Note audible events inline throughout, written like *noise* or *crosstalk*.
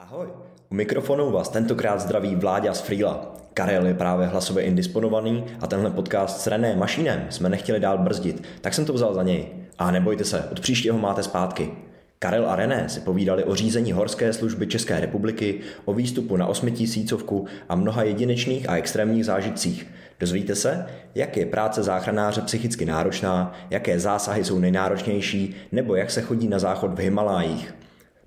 Ahoj, u mikrofonu vás tentokrát zdraví Vláďa z Frýla. Karel je právě hlasově indisponovaný a tenhle podcast s René Mašínem jsme nechtěli dál brzdit, tak jsem to vzal za něj. A nebojte se, od příštího máte zpátky. Karel a René si povídali o řízení horské služby České republiky, o výstupu na osmitisícovku a mnoha jedinečných a extrémních zážitcích. Dozvíte se, jak je práce záchranáře psychicky náročná, jaké zásahy jsou nejnáročnější, nebo jak se chodí na záchod v Himalájích.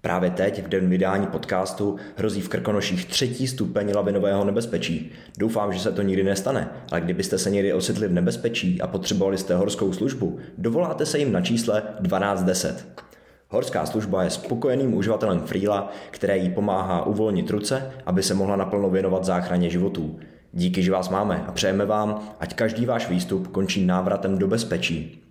Právě teď, v den vydání podcastu, hrozí v Krkonoších třetí stupeň lavinového nebezpečí. Doufám, že se to nikdy nestane, ale kdybyste se někdy ocitli v nebezpečí a potřebovali jste horskou službu, dovoláte se jim na čísle 1210. Horská služba je spokojeným uživatelem Freela, které jí pomáhá uvolnit ruce, aby se mohla naplno věnovat záchraně životů. Díky, že vás máme a přejeme vám, ať každý váš výstup končí návratem do bezpečí.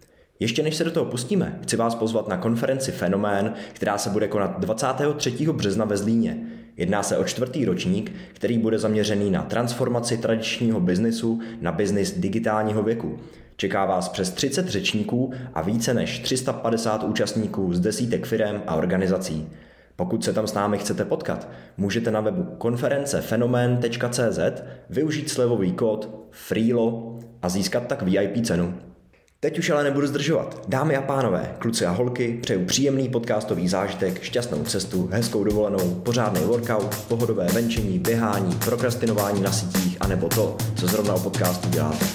Ještě než se do toho pustíme, chci vás pozvat na konferenci Fenomén, která se bude konat 23. března ve Zlíně. Jedná se o čtvrtý ročník, který bude zaměřený na transformaci tradičního biznisu na biznis digitálního věku. Čeká vás přes 30 řečníků a více než 350 účastníků z desítek firm a organizací. Pokud se tam s námi chcete potkat, můžete na webu konferencefenomen.cz využít slevový kód FREELO a získat tak VIP cenu. Teď už ale nebudu zdržovat. Dámy a pánové, kluci a holky, přeju příjemný podcastový zážitek, šťastnou cestu, hezkou dovolenou, pořádný workout, pohodové venčení, běhání, prokrastinování na sítích, anebo to, co zrovna o podcastu děláte.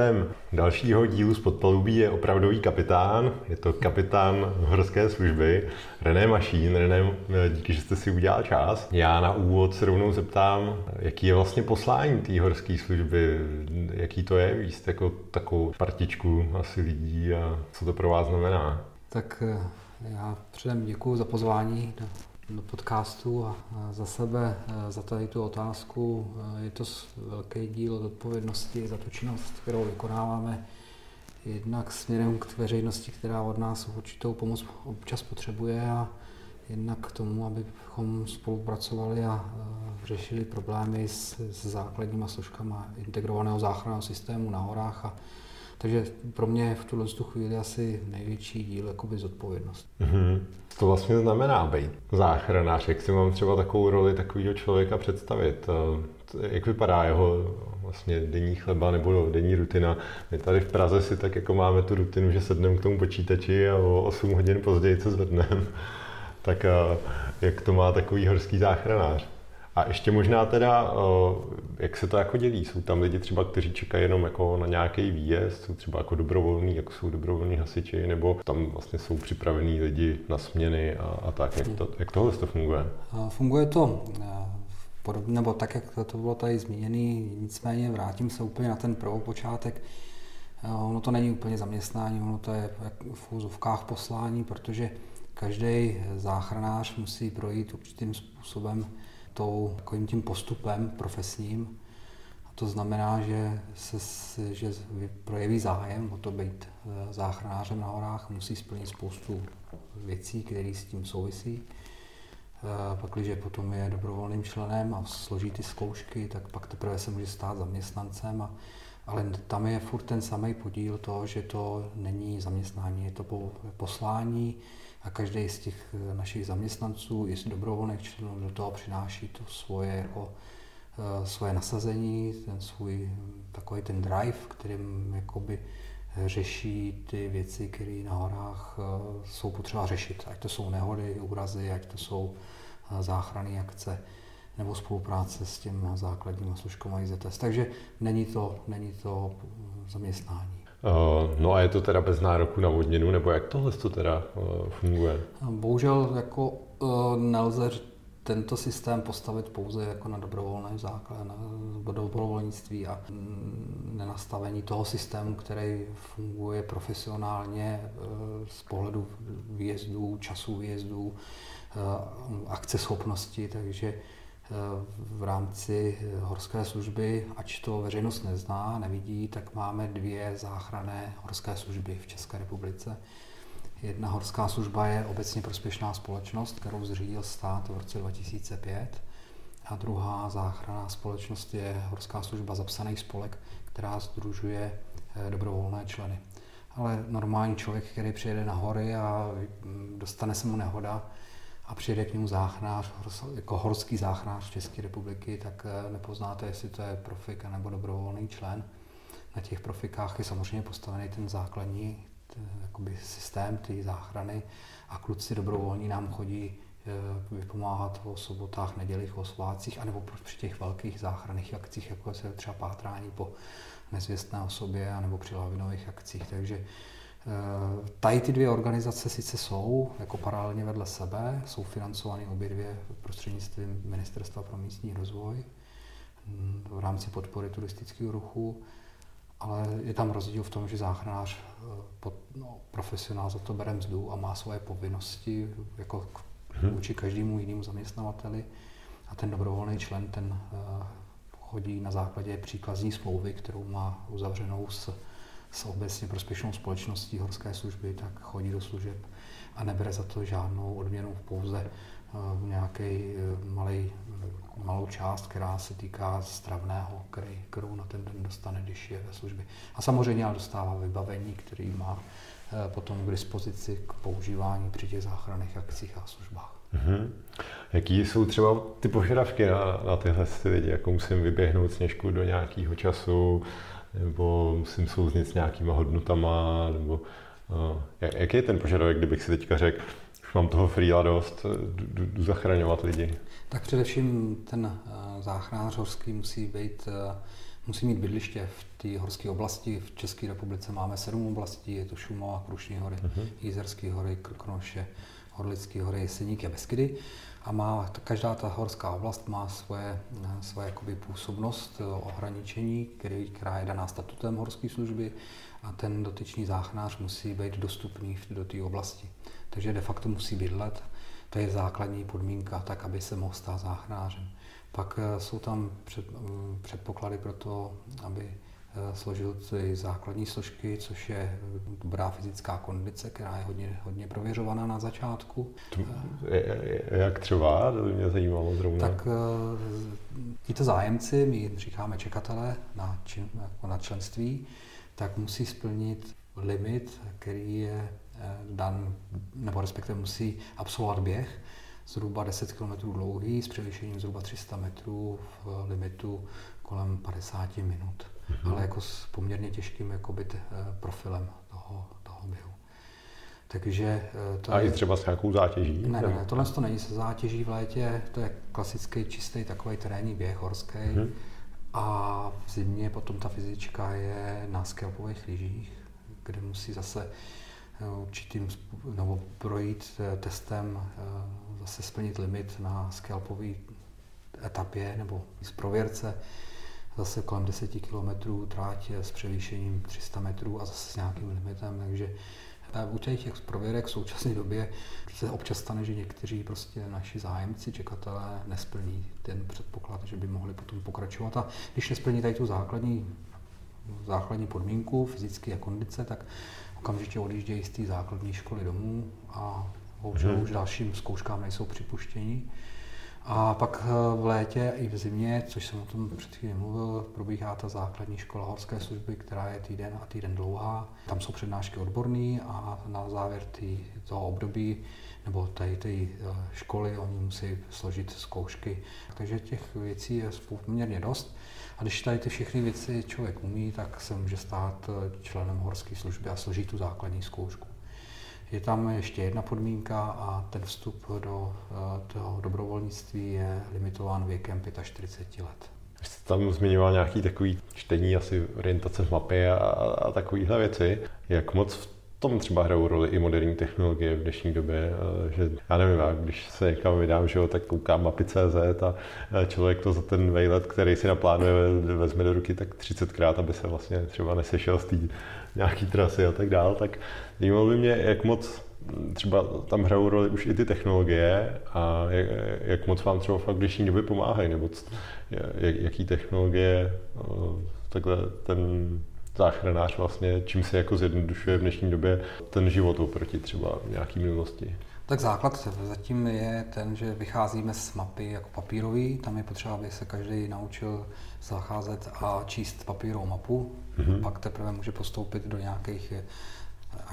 Hostem dalšího dílu z Podpalubí je opravdový kapitán. Je to kapitán horské služby René Mašín. René, díky, že jste si udělal čas. Já na úvod se rovnou zeptám, jaký je vlastně poslání té horské služby, jaký to je víc jako takovou partičku asi lidí a co to pro vás znamená. Tak eh, já předem děkuji za pozvání do podcastu a za sebe, za tady tu otázku. Je to velký díl odpovědnosti za tu činnost, kterou vykonáváme. Jednak směrem k veřejnosti, která od nás určitou pomoc občas potřebuje a jednak k tomu, abychom spolupracovali a řešili problémy s, s základníma složkama integrovaného záchranného systému na horách a takže pro mě v tuhle chvíli asi největší díl jakoby zodpovědnost. Mm-hmm. To vlastně znamená být záchranář. Jak si mám třeba takovou roli takového člověka představit? Eh, jak vypadá jeho vlastně denní chleba nebo denní rutina? My tady v Praze si tak jako máme tu rutinu, že sedneme k tomu počítači a o 8 hodin později co zvedneme. *laughs* Tak eh, jak to má takový horský záchranář? A ještě možná teda, jak se to jako dělí? Jsou tam lidi třeba, kteří čekají jenom jako na nějaký výjezd, jsou třeba jako dobrovolní, jako jsou dobrovolní hasiči, nebo tam vlastně jsou připravení lidi na směny a, a tak. Jak, to, jak tohle to funguje? Funguje to podobně, nebo tak, jak to bylo tady zmíněné, nicméně vrátím se úplně na ten prvopočátek. Ono to není úplně zaměstnání, ono to je v úzovkách poslání, protože každý záchranář musí projít určitým způsobem tou, takovým tím postupem profesním. A to znamená, že se že projeví zájem o to být eh, záchranářem na horách, musí splnit spoustu věcí, které s tím souvisí. Eh, pak, když potom je dobrovolným členem a složí ty zkoušky, tak pak teprve se může stát zaměstnancem. A, ale tam je furt ten samý podíl toho, že to není zaměstnání, je to poslání, a každý z těch eh, našich zaměstnanců i z dobrovolných členů do toho přináší to svoje, jako, svoje nasazení, ten svůj takový ten drive, kterým jakoby řeší ty věci, které na horách eh, jsou potřeba řešit. Ať to jsou nehody, úrazy, ať to jsou záchranné akce nebo spolupráce s těm základními složkami IZS. Takže není to, není to zaměstnání. Uh, no a je to teda bez nároku na vodninu, nebo jak tohle to teda uh, funguje? Bohužel jako uh, nelze tento systém postavit pouze jako na dobrovolné základ, na dobrovolnictví a nenastavení toho systému, který funguje profesionálně z pohledu výjezdů, času výjezdů, akceschopnosti, takže v rámci horské služby, ač to veřejnost nezná, nevidí, tak máme dvě záchranné horské služby v České republice. Jedna horská služba je obecně prospěšná společnost, kterou zřídil stát v roce 2005 a druhá záchranná společnost je Horská služba zapsaný spolek, která združuje eh, dobrovolné členy. Ale normální člověk, který přijede na hory a mm, dostane se mu nehoda a přijede k němu záchrář, jako horský záchrář České republiky, tak eh, nepoznáte, jestli to je profik nebo dobrovolný člen. Na těch profikách je samozřejmě postavený ten základní jakoby systém té záchrany a kluci dobrovolní nám chodí Eh, vypomáhat o sobotách, nedělích, o svácích, anebo při těch velkých záchranných akcích, jako se třeba pátrání po nezvěstné osobě, anebo při lavinových akcích. Takže tady ty dvě organizace sice jsou jako paralelně vedle sebe, jsou financovány obě dvě prostřednictvím Ministerstva pro místní rozvoj hm, v rámci podpory turistického ruchu, ale je tam rozdíl v tom, že záchranář eh, pod, no, profesionál za to bere mzdu a má svoje povinnosti jako hmm. vůči každému jinému zaměstnavateli. A ten dobrovolný člen, ten uh, chodí na základě příkazní smlouvy, kterou má uzavřenou s, s obecně prospěšnou společností horské služby, tak chodí do služeb a nebere za to žádnou odměnu, pouze uh, nějaký uh, malý, malou část, která se týká stravného, který, kterou na ten den dostane, když je ve službě. A samozřejmě dostává vybavení, který má Eh, potom k dispozici k používání při těch záchranných akcích a službách. Mm-hmm. Jaký jsou třeba ty požadavky na, na tyhle lidi? Jako musím vyběhnout sněžku do nějakého času, nebo musím souznit s nějakýma hodnotama, nebo uh, jaký je ten požadavek, kdybych si teďka řekl, už mám toho frýla dost, jdu, jdu zachraňovat lidi? Tak především ten uh, záchranář horský musí být uh, musí mít bydliště v té horské oblasti. V České republice máme sedm oblastí, je to Šumova, Krušní hory, uh-huh. Jízerské hory, Kronoše, Horlické hory, Jeseníky a Beskydy. A má, každá ta horská oblast má svoje, svoje jakoby působnost, ohraničení, který, která je daná statutem horské služby a ten dotyčný záchranář musí být dostupný do té oblasti. Takže de facto musí bydlet. To je základní podmínka, tak aby se mohl stát záchranářem. Pak eh, jsou tam před, mm, předpoklady pro to, aby eh, složil ty základní složky, což je dobrá fyzická kondice, která je hodně, hodně prověřovaná na začátku. Jak třeba? To by mě zajímalo zrovna. Tak eh, tito zájemci, my říkáme čekatele na, čin, jako na členství, tak musí splnit limit, který je dan, nebo respektive musí absolvovat běh, zhruba 10 km dlouhý s převýšením zhruba 300 metrů v limitu kolem 50 minut, mm-hmm. ale jako s poměrně těžkým jakoby, eh, profilem toho, toho běhu. Takže eh, to A je... i třeba s nějakou zátěží? Ne, ne, ne, tohle to není se zátěží v létě, to je klasický čistý takový terénní běh horský. Mm-hmm. A v zimě potom ta fyzička je na skelpových lyžích, kde musí zase eh, určitým nebo projít testem zase splnit limit na scalpové etapě nebo z prověrce zase kolem 10 km tráť s převýšením 300 metrů a zase s nějakým limitem, takže u těch, prověrek v současné době se občas stane, že někteří prostě naši zájemci, čekatelé nesplní ten předpoklad, že by mohli potom pokračovat. A když nesplní tady tu základní, základní podmínku fyzické a kondice, tak okamžitě odjíždějí z té základní školy domů a bohužel hmm. už dalším zkouškám nejsou připuštění. A pak eh, v létě i v zimě, což jsem o tom před chvílí mluvil, probíhá ta základní škola horské služby, která je týden a týden dlouhá. Tam jsou přednášky odborné a na závěr tý, toho období nebo té eh, školy oni musí složit zkoušky. Takže těch věcí je poměrně dost. A když tady ty všechny věci člověk umí, tak se může stát eh, členem horské služby a složit tu základní zkoušku. Je tam ještě jedna podmínka a ten vstup do eh, toho dobrovolnictví je limitován věkem 45 let. Jste tam zmiňoval nějaký takový čtení, asi orientace v mapě a, a takovéhle věci. Jak moc v tom třeba hrajou roli i moderní technologie v dnešní době, eh, že já nevím, já, když se někam vydám, že jo, tak koukám mapy CZ a eh, člověk to za ten vejlet, který si naplánuje, vezme do ruky tak 30krát, aby se vlastně třeba nesešel z té nějaký trasy a tak dál, tak zajímalo by mě, jak moc třeba tam hrajou roli už i ty technologie a jak, jak moc vám třeba fakt v dnešní době pomáhají, nebo jak, jaký technologie eh, takhle ten záchranář vlastně, čím se jako zjednodušuje v dnešní době ten život oproti třeba nějaký minulosti. Tak základ zatím je ten, že vycházíme z mapy jako papírový, tam je potřeba, aby se každý naučil zacházet a číst papírovou mapu, mm-hmm. pak teprve může postoupit do nějakých eh,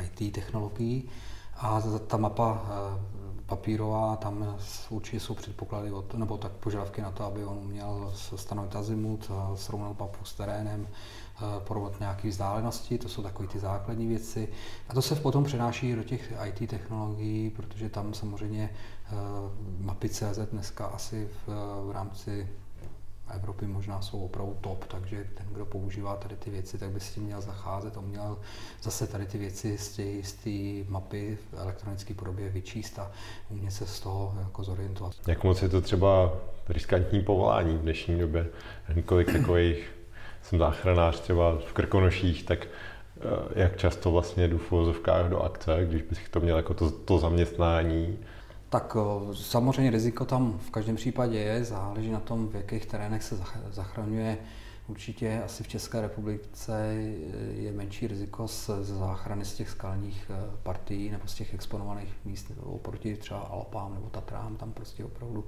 IT technologií. A ta mapa eh, papírová, tam určitě jsou předpoklady, od, nebo tak požadavky na to, aby on uměl stanovit azimut, srovnat mapu s terénem, porovnat nějaké vzdálenosti, to jsou takové ty základní věci. A to se potom přenáší do těch IT technologií, protože tam samozřejmě mapy CZ dneska asi v, v rámci Evropy možná jsou opravdu top, takže ten, kdo používá tady ty věci, tak by s tím měl zacházet a měl zase tady ty věci z té mapy v elektronické podobě vyčíst a umět se z toho jako zorientovat. Jak moc je to třeba riskantní povolání v dnešní době? Kolik takových, jsem záchranář třeba v Krkonoších, tak eh, jak často vlastně jdu v do akce, když bych to měl jako to, to zaměstnání, tak samozřejmě riziko tam v každém případě je, záleží na tom, v jakých terénech se zachraňuje. Určitě asi v České republice je menší riziko z, záchrany z těch skalních e, partií nebo z těch exponovaných míst oproti třeba Alpám nebo Tatrám. Tam prostě opravdu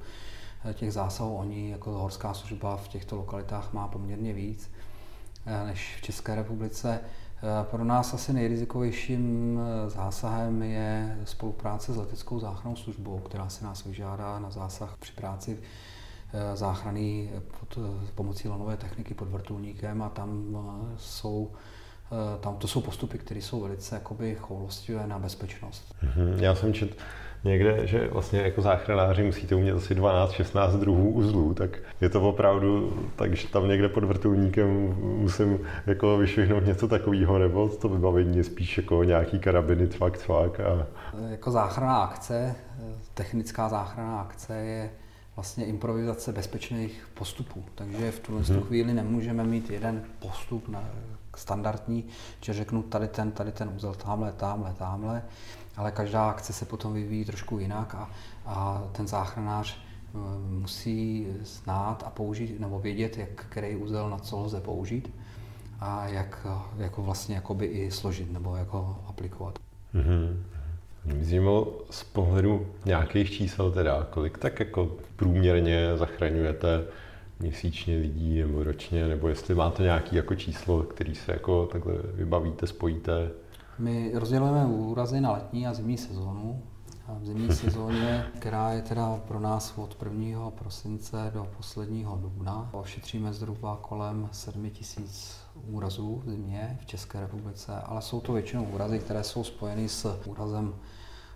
těch zásahů oni jako horská služba v těchto lokalitách má poměrně víc než v České republice. Eh, pro nás asi nejrizikovějším eh, zásahem je spolupráce s leteckou záchrannou službou, která se nás vyžádá na zásah při práci eh, záchrany pod pomocí lanové techniky pod vrtulníkem a tam jsou tam to jsou postupy, které jsou velice choulostivé na bezpečnost. Mhm, já jsem čet, někde, že vlastně jako záchranáři musíte umět asi 12-16 druhů uzlů, tak je to opravdu, takže tam někde pod vrtulníkem musím jako vyšvihnout něco takového, nebo to vybavení je spíš jako nějaký karabiny, cvak, cvak. A... Jako záchranná akce, technická záchranná akce je vlastně improvizace bezpečných postupů. Takže v tuhle hmm. chvíli nemůžeme mít jeden postup na, standardní, že řeknu tady ten, tady ten úzel, tamhle, tamhle, tamhle ale každá akce se potom vyvíjí trošku jinak a, a ten záchranář eh, musí znát a použít, nebo vědět, jak který úzel na co lze použít a jak jako vlastně jakoby i složit nebo jako aplikovat. Mm-hmm. Zajímalo z pohledu nějakých čísel teda, kolik tak jako průměrně zachraňujete měsíčně lidí nebo ročně, nebo jestli máte nějaký jako číslo, který se jako takhle vybavíte, spojíte? My rozdělujeme úrazy na letní a zimní sezónu. A v zimní sezóně, která je teda pro nás od 1. prosince do posledního dubna, ošetříme zhruba kolem 7 tisíc úrazů v zimě v České republice, ale jsou to většinou úrazy, které jsou spojeny s úrazem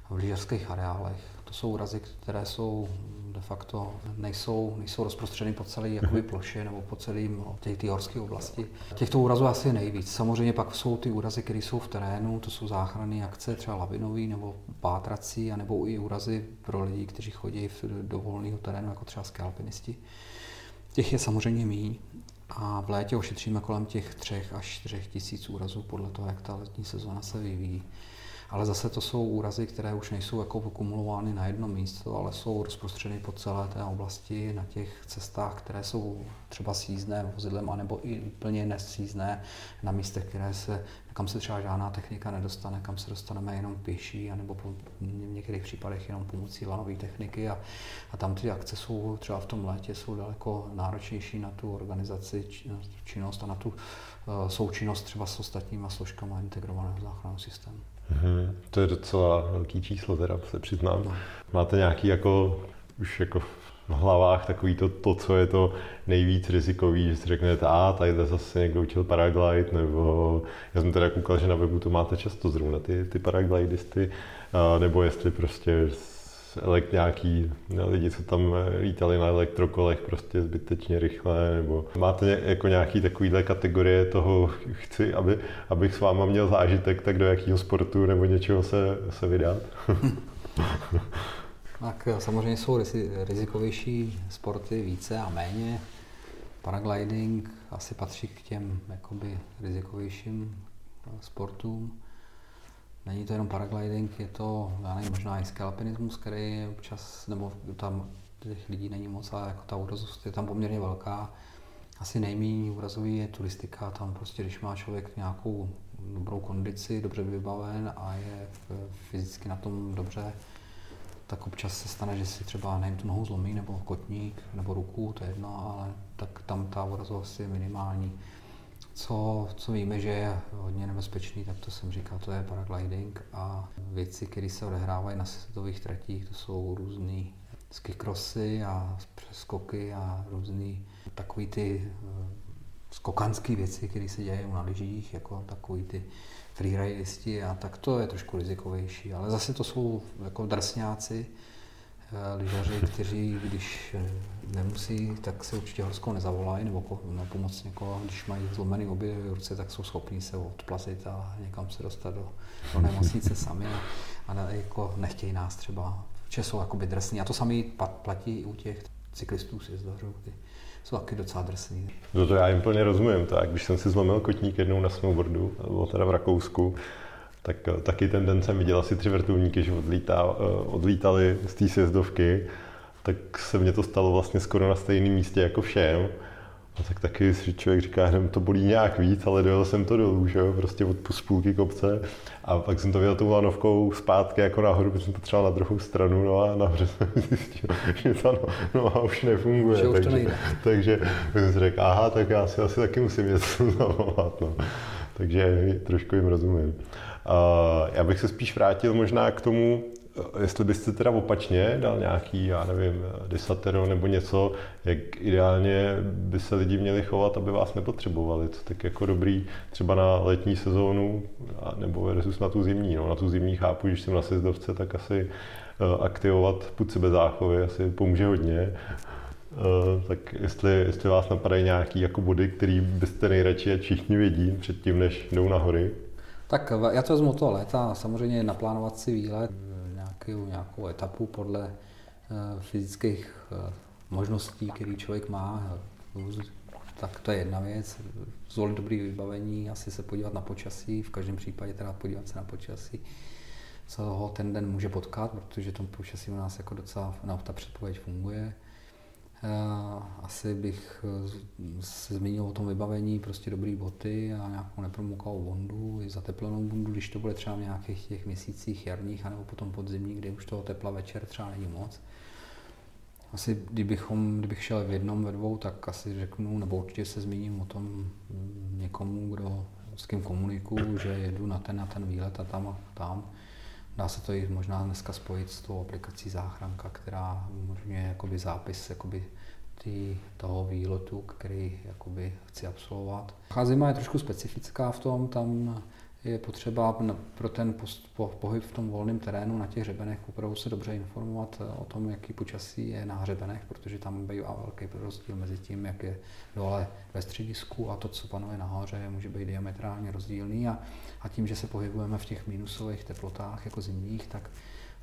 v lyžařských areálech. To jsou úrazy, které jsou de facto nejsou, nejsou rozprostřeny po celé jakoby, mhm. ploše nebo po celém no, té, té horské oblasti. Těchto úrazů asi nejvíc. Samozřejmě pak jsou ty úrazy, které jsou v terénu, to jsou záchranné akce, třeba lavinový nebo pátrací, anebo i úrazy pro lidi, kteří chodí do volného terénu, jako třeba skalpinisti. Těch je samozřejmě méně. A v létě ošetříme kolem těch třech až čtyřech tisíc úrazů podle toho, jak ta letní sezóna se vyvíjí ale zase to jsou úrazy, které už nejsou jako kumulovány na jedno místo, ale jsou rozprostřeny po celé té oblasti na těch cestách, které jsou třeba sízné vozidlem, anebo i úplně nesízné na místech, které se, kam se třeba žádná technika nedostane, kam se dostaneme jenom pěší, anebo po, v některých případech jenom pomocí lanové techniky a, a tam ty akce jsou třeba v tom létě jsou daleko náročnější na tu organizaci, činnost a na tu uh, součinnost třeba s ostatníma složkama integrovaného záchranného systému. Hmm, to je docela velký číslo, teda se přiznám. No. Máte nějaký jako, už jako v hlavách takový to, to, co je to nejvíc rizikový, že si řeknete, a tady zase někdo učil paraglide, nebo já jsem teda koukal, že na webu to máte často zrovna ty, ty paraglidisty, nebo jestli prostě elek, nějaký ne, lidi, co tam lítali na elektrokolech prostě zbytečně rychle, nebo máte jako nějaký takovýhle kategorie toho, chci, aby, abych s váma měl zážitek, tak do jakého sportu nebo něčeho se, se vydat? *laughs* tak samozřejmě jsou rizikovější sporty více a méně. Paragliding asi patří k těm jakoby rizikovějším sportům. Není to jenom paragliding, je to, já nevím, možná i skalpinismus, který je občas, nebo tam těch lidí není moc, ale jako ta úrazost je tam poměrně velká. Asi nejméně úrazový je turistika, tam prostě, když má člověk nějakou dobrou kondici, dobře vybaven a je fyzicky na tom dobře, tak občas se stane, že si třeba nevím, tu nohu zlomí, nebo kotník, nebo ruku, to je jedno, ale tak tam ta úrazovost je minimální. Co, co víme, že je hodně nebezpečný, tak to jsem říkal, to je paragliding a věci, které se odehrávají na světových tratích, to jsou různé skikrosy a přeskoky a různé takové ty eh, skokanské věci, které se dějí na lyžích, jako takový ty freeridisti a tak to je trošku rizikovější. Ale zase to jsou jako drsňáci, lyžaři, kteří, když eh, nemusí, tak se určitě horskou nezavolají nebo na pomoc někoho. Když mají zlomený obě ruce, tak jsou schopní se odplazit a někam se dostat do, do nemocnice sami a, a ne, jako nechtějí nás třeba. Že jsou jakoby drsní. A to samé platí i u těch cyklistů si zdařů, ty jsou taky docela drsný. No to já jim plně rozumím. Tak když jsem si zlomil kotník jednou na snowboardu, bylo teda v Rakousku, tak eh, taky ten den jsem viděl asi tři vrtulníky, že odlítá, eh, odlítali z té sjezdovky, tak se mně to stalo vlastně skoro na stejném místě jako všem. A tak taky si člověk říká, že to bolí nějak víc, ale dojel jsem to dolů, že jo, prostě od půlky kopce. A pak jsem to viděl tou lanovkou zpátky jako nahoru, protože jsem potřeboval na druhou stranu, no a nahoře jsem *laughs* zjistil, že ta no, noha už nefunguje. Že už takže, to nejde. *laughs* takže jsem si řekl, aha, tak já si asi taky musím něco *laughs* zavolat, no. Takže trošku jim rozumím. Uh, já bych se spíš vrátil možná k tomu, jestli byste teda opačně dal nějaký, já nevím, desatero nebo něco, jak ideálně by se lidi měli chovat, aby vás nepotřebovali. Co tak jako dobrý třeba na letní sezónu, nebo versus na tu zimní. No, na tu zimní chápu, když jsem na sezdovce, tak asi eh, aktivovat put sebezáchovy asi pomůže hodně. Tak jestli, jestli vás napadají nějaký jako body, který byste nejradši, ať všichni vědí předtím, než jdou na hory? Tak já to vezmu to léta, samozřejmě naplánovat si výlet nějakou, nějakou etapu podle eh, fyzických eh, možností, které člověk má, tak to je jedna věc. Zvolit dobrý vybavení, asi se podívat na počasí, v každém případě teda podívat se na počasí, co ho ten den může potkat, protože to počasí u nás jako docela na ta předpověď funguje. Asi bych eh, se zmínil o tom vybavení, prostě dobré boty a nějakou nepromokavou bundu, i zateplenou bundu, když to bude třeba v nějakých těch měsících jarních, anebo potom podzimních, kde už toho tepla večer třeba není moc. Asi kdybychom, kdybych šel v jednom, ve dvou, tak asi řeknu, nebo určitě se zmíním o tom mm, někomu, kdo s kým komunikuju, že jedu na ten na ten výlet a tam a tam. Dá se to i možná dneska spojit s tou aplikací záchranka, která umožňuje jakoby zápis jakoby tý, toho výletu, který jakoby chci absolvovat. Zima je trošku specifická v tom, tam je potřeba pro ten pohyb v tom volném terénu na těch hřebenech opravdu se dobře informovat eh, o tom, jaký počasí je na hřebenech, protože tam bývá velký rozdíl mezi tím, jak je dole ve středisku a to, co panuje nahoře, může být diametrálně rozdílný. A, a tím, že se pohybujeme v těch minusových teplotách jako zimních, tak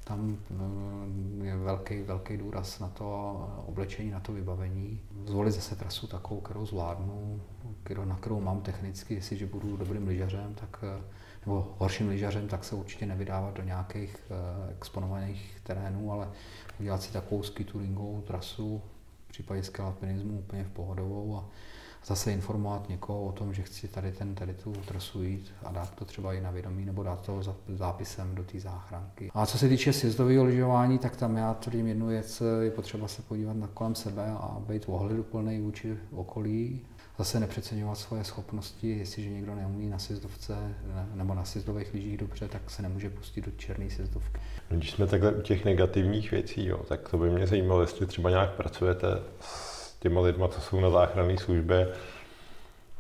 tam eh, je velký, velký důraz na to oblečení, na to vybavení. Zvolit zase trasu takovou, kterou zvládnu, kterou, na kterou mám technicky, jestliže budu dobrým lyžařem, tak, nebo horším lyžařem, tak se určitě nevydávat do nějakých eh, exponovaných terénů, ale udělat si takovou ski touringovou trasu, v případě skialpinismu úplně v pohodovou a zase informovat někoho o tom, že chci tady, ten, tady tu trasu jít a dát to třeba i na vědomí nebo dát to zápisem do té záchranky. A co se týče sjezdového lyžování, tak tam já tvrdím jednu věc, je potřeba se podívat na kolem sebe a být ohleduplný vůči okolí, zase nepřeceňovat svoje schopnosti, jestliže někdo neumí na sjezdovce nebo na sjezdových lyžích dobře, tak se nemůže pustit do černé sjezdovky. No, když jsme takhle u těch negativních věcí, jo, tak to by mě zajímalo, jestli třeba nějak pracujete s těma lidma, co jsou na záchranné službě,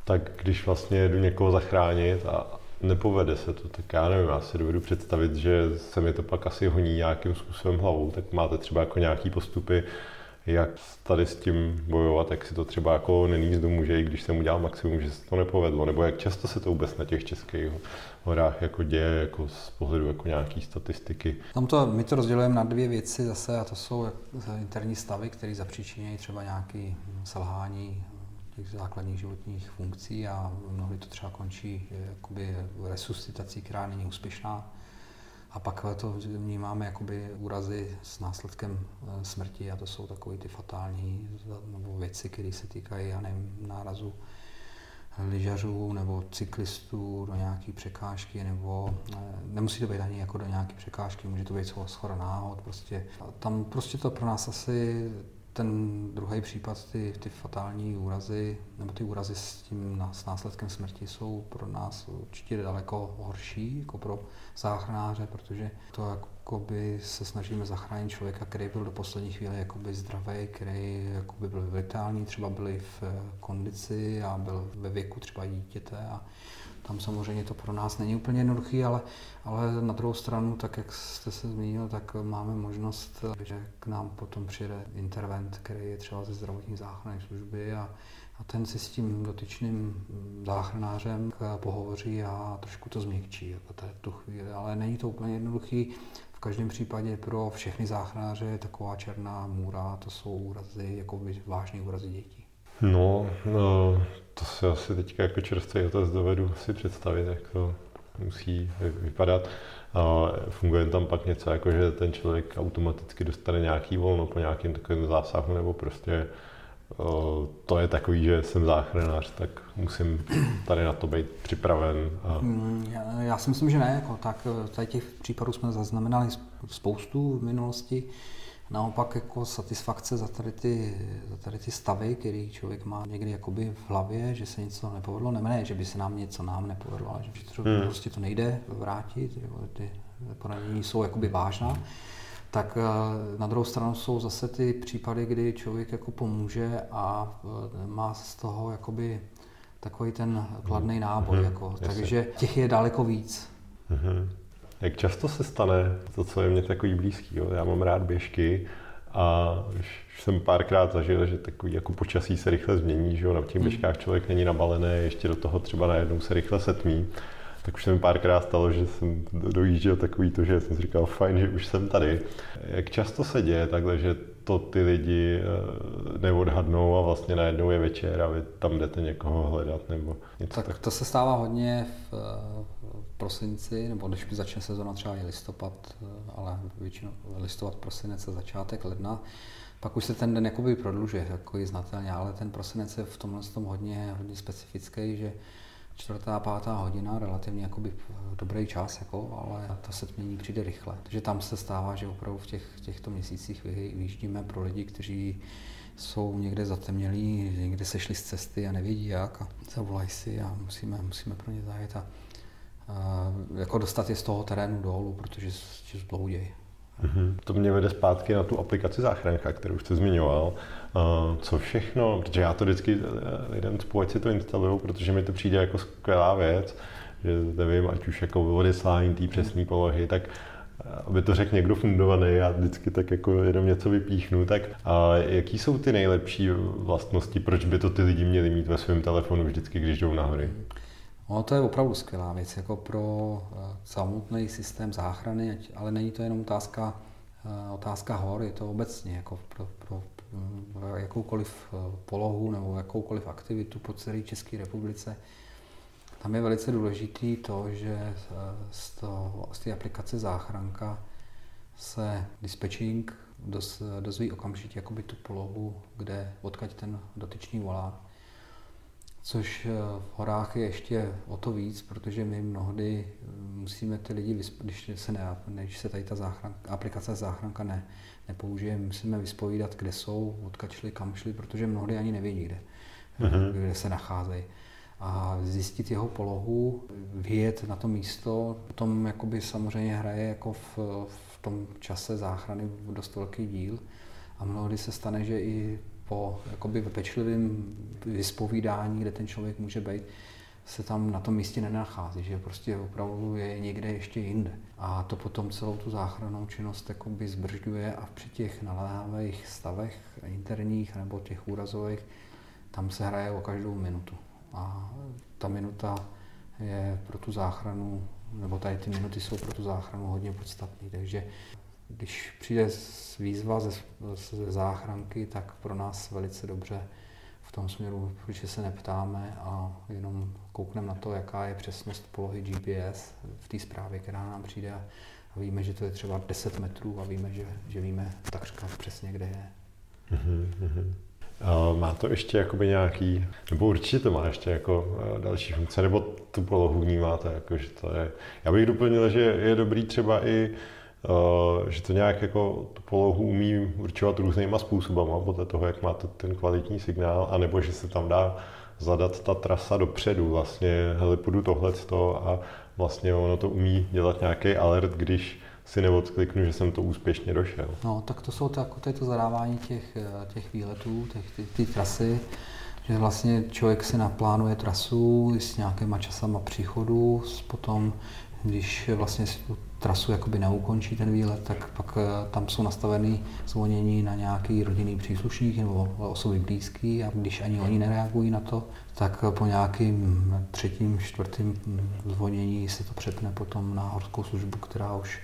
tak když vlastně jdu někoho zachránit a nepovede se to, tak já nevím, já si dovedu představit, že se mi to pak asi honí nějakým způsobem hlavou, tak máte třeba jako nějaký postupy, jak tady s tím bojovat, jak si to třeba jako neníst domů, že i když jsem udělal maximum, že se to nepovedlo, nebo jak často se to vůbec na těch českých horách jako děje, jako z pohledu jako nějaký statistiky. Tam to, my to rozdělujeme na dvě věci zase a to jsou interní stavy, které zapříčinějí třeba nějaké selhání těch základních životních funkcí a mnohdy to třeba končí jakoby resuscitací, která není úspěšná a pak to vnímáme jakoby úrazy s následkem eh, smrti a to jsou takové ty fatální nebo věci, které se týkají, já nevím, nárazu lyžařů nebo cyklistů do nějaké překážky, nebo nemusí to být ani jako do nějaké překážky, může to být schoda náhod, prostě. Tam prostě to pro nás asi ten druhý případ, ty, ty fatální úrazy, nebo ty úrazy s tím s následkem smrti jsou pro nás určitě daleko horší, jako pro záchranáře, protože to jakoby se snažíme zachránit člověka, který byl do poslední chvíle jakoby zdravý, který jakoby byl vitální, třeba byli v kondici a byl ve věku třeba dítěte a tam samozřejmě to pro nás není úplně jednoduchý, ale, ale na druhou stranu, tak jak jste se zmínil, tak máme možnost, že k nám potom přijede intervent, který je třeba ze zdravotní záchranné služby a, a ten si s tím dotyčným záchranářem pohovoří a trošku to změkčí jako tu chvíli. Ale není to úplně jednoduchý. V každém případě pro všechny záchranáře je taková černá můra, to jsou úrazy, jako vážné úrazy dětí. No, no, to si asi teďka jako čerstvý otec dovedu si představit, jak to musí vypadat. A funguje tam pak něco, jako že ten člověk automaticky dostane nějaký volno po nějakém takovém zásahu, nebo prostě o, to je takový, že jsem záchranář, tak musím tady na to být připraven. A... Hmm, já, já si myslím, že ne. Jako, tak tady těch případů jsme zaznamenali spoustu v minulosti naopak jako satisfakce za tady ty, za tady ty stavy, který člověk má někdy jakoby v hlavě, že se něco nepovedlo, ne, že by se nám něco nám nepovedlo, ale že to, hmm. prostě to nejde vrátit, ty poranění jsou jakoby vážná. Tak eh, na druhou stranu jsou zase ty případy, kdy člověk jako pomůže a eh, má z toho jakoby takový ten kladný hmm. náboj. Hmm. Jako, takže těch je daleko víc. Hmm. Jak často se stane to, co je mě takový blízký? Jo? Já mám rád běžky a už jsem párkrát zažil, že takový jako počasí se rychle změní, že jo? na těch hmm. běžkách člověk není nabalený, ještě do toho třeba najednou se rychle setmí. Tak už se mi párkrát stalo, že jsem dojížděl takový to, že jsem si říkal, fajn, že už jsem tady. Jak často se děje takhle, že to ty lidi eh, neodhadnou a vlastně najednou je večer a vy tam jdete někoho hledat nebo něco tak, tak. to se stává hodně v, v prosinci, nebo když začne sezona třeba i listopad, eh, ale většinou listopad, prosinec a začátek ledna, pak už se ten den jakoby prodlužuje, jako znatelně, ale ten prosinec je v tomhle tom hodně, hodně specifický, že čtvrtá, pátá hodina, relativně jakoby dobrý čas, jako, ale to setmění přijde rychle. Takže tam se stává, že opravdu v těch, těchto měsících vyjíždíme pro lidi, kteří jsou někde zatemnělí, někde sešli z cesty a nevědí jak a zavolají si a musíme, musíme pro ně zajet a jako dostat je z toho terénu dolů, protože se zbloudějí. Mm-hmm. To mě vede zpátky na tu aplikaci záchranka, kterou jste zmiňoval. Co všechno, protože já to vždycky eh, lidem spolu, si to instaluju, protože mi to přijde jako skvělá věc, že nevím, ať už jako odeslání té přesné polohy, tak eh, aby to řekl někdo fundovaný, já vždycky tak jako jenom něco vypíchnu, tak a jaký jsou ty nejlepší vlastnosti, proč by to ty lidi měli mít ve svém telefonu vždycky, když jdou na hory? No, to je opravdu skvělá věc jako pro eh, samotný systém záchrany, ale není to jenom otázka, eh, otázka hor, je to obecně jako pro, pro, pro jakoukoliv eh, polohu nebo jakoukoliv aktivitu po celé České republice. Tam je velice důležitý to, že z, toho, z té aplikace záchranka se dispečing doz, dozví okamžitě jakoby tu polohu, kde odkaď ten dotyčný volá což eh, v horách je ještě o to víc, protože my mnohdy eh, musíme ty lidi, když se, ne, když se tady ta záchran, aplikace záchranka ne, nepoužije, musíme vyspovídat, kde jsou, odkud šli, kam šli, protože mnohdy ani nevědí, kde, uh-huh. kde se nacházejí. A zjistit jeho polohu, vyjet na to místo, potom jakoby samozřejmě hraje jako v, v tom čase záchrany dost velký díl. A mnohdy se stane, že i po jakoby pečlivém vyspovídání, kde ten člověk může být, se tam na tom místě nenachází, že prostě opravdu je někde ještě jinde. A to potom celou tu záchrannou činnost jakoby zbržďuje a při těch naléhavých stavech interních nebo těch úrazových, tam se hraje o každou minutu. A ta minuta je pro tu záchranu, nebo tady ty minuty jsou pro tu záchranu hodně podstatné. Takže když přijde výzva ze, ze záchranky, tak pro nás velice dobře v tom směru, protože se neptáme a jenom koukneme na to, jaká je přesnost polohy GPS v té zprávě, která nám přijde a víme, že to je třeba 10 metrů a víme, že, že víme takřka přesně, kde je. Mm-hmm. Má to ještě jakoby nějaký, nebo určitě to má ještě jako další funkce, nebo tu polohu vnímáte, jako, že to je, já bych doplnil, že je dobrý třeba i že to nějak jako tu polohu umí určovat různýma způsobama podle toho, jak máte ten kvalitní signál, anebo že se tam dá zadat ta trasa dopředu, vlastně, hele, půjdu tohle a vlastně ono to umí dělat nějaký alert, když si neodkliknu, že jsem to úspěšně došel. No, tak to jsou to, jako to, to zadávání těch, těch výletů, těch, ty, ty trasy, že vlastně člověk si naplánuje trasu s nějakýma časama příchodu, potom když vlastně si tu trasu jakoby neukončí ten výlet, tak pak eh, tam jsou nastaveny zvonění na nějaký rodinný příslušník nebo osoby blízký a když ani oni nereagují na to, tak po nějakým třetím, čtvrtým zvonění se to přepne potom na horskou službu, která už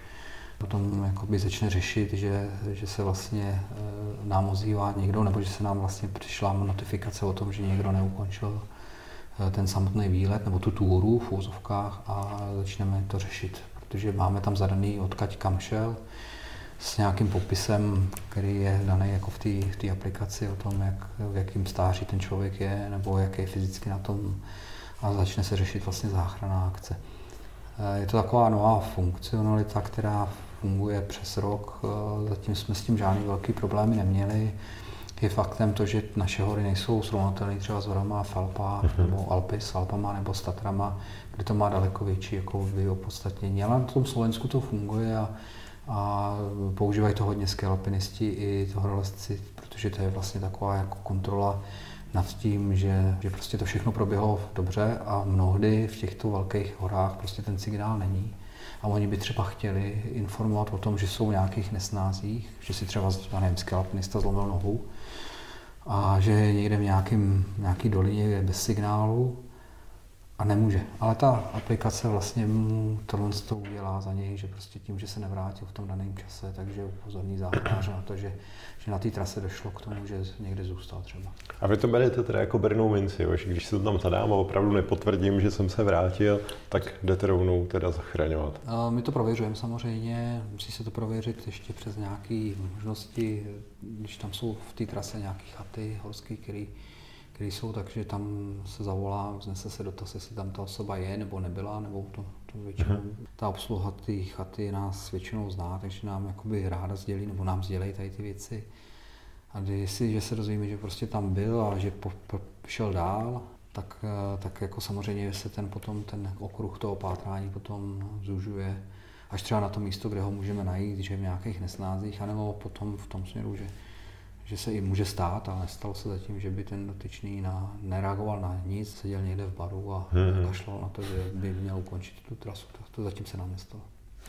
potom jakoby začne řešit, že, že se vlastně eh, nám ozývá někdo, nebo že se nám vlastně přišla notifikace o tom, že někdo neukončil ten samotný výlet nebo tu túru v úzovkách a začneme to řešit protože máme tam zadaný odkaď kam šel s nějakým popisem, který je daný jako v té aplikaci o tom, jak, v jakém stáří ten člověk je, nebo jak je fyzicky na tom a začne se řešit vlastně záchranná akce. Eh, je to taková nová funkcionalita, která funguje přes rok. Eh, zatím jsme s tím žádný velký problémy neměli. Je faktem to, že naše hory nejsou srovnatelné třeba s horama Alpách, uh-huh. nebo Alpy s Alpama nebo s Tatrama, kde to má daleko větší jako opodstatnění. Ale na tom Slovensku to funguje a, a používají to hodně alpinisti i horolezci, protože to je vlastně taková jako kontrola nad tím, že, že prostě to všechno proběhlo dobře a mnohdy v těchto velkých horách prostě ten signál není. A oni by třeba chtěli informovat o tom, že jsou v nějakých nesnázích, že si třeba, já nevím, alpinista zlomil nohu a že je někde v nějakým, nějaký dolině bez signálu a nemůže. Ale ta aplikace vlastně mu tohle to udělá za něj, že prostě tím, že se nevrátil v tom daném čase, takže upozorní záchranáře na to, že, že na té trase došlo k tomu, že někde zůstal třeba. A vy to berete teda jako bernou minci, jo? že když se to tam zadám a opravdu nepotvrdím, že jsem se vrátil, tak jdete rovnou teda zachraňovat. A my to prověřujeme samozřejmě, musí se to prověřit ještě přes nějaké možnosti, když tam jsou v té trase nějaké chaty horské, které které jsou, takže tam se zavolá, vznese se dotaz, jestli tam ta osoba je nebo nebyla, nebo to, to většinou, ta obsluha té chaty nás většinou zná, takže nám jakoby ráda sdělí, nebo nám sdělí tady ty věci. A jestli že se dozvíme, že prostě tam byl a že po, po, šel dál, tak, eh, tak jako samozřejmě se ten potom ten okruh toho pátrání potom zužuje až třeba na to místo, kde ho můžeme najít, že v nějakých nesnázích, anebo potom v tom směru, že že se i může stát, ale nestalo se zatím, že by ten dotyčný na, nereagoval na nic, seděl někde v baru a hmm. kašlal na to, že by měl ukončit tu trasu. To, to zatím se nám nestalo.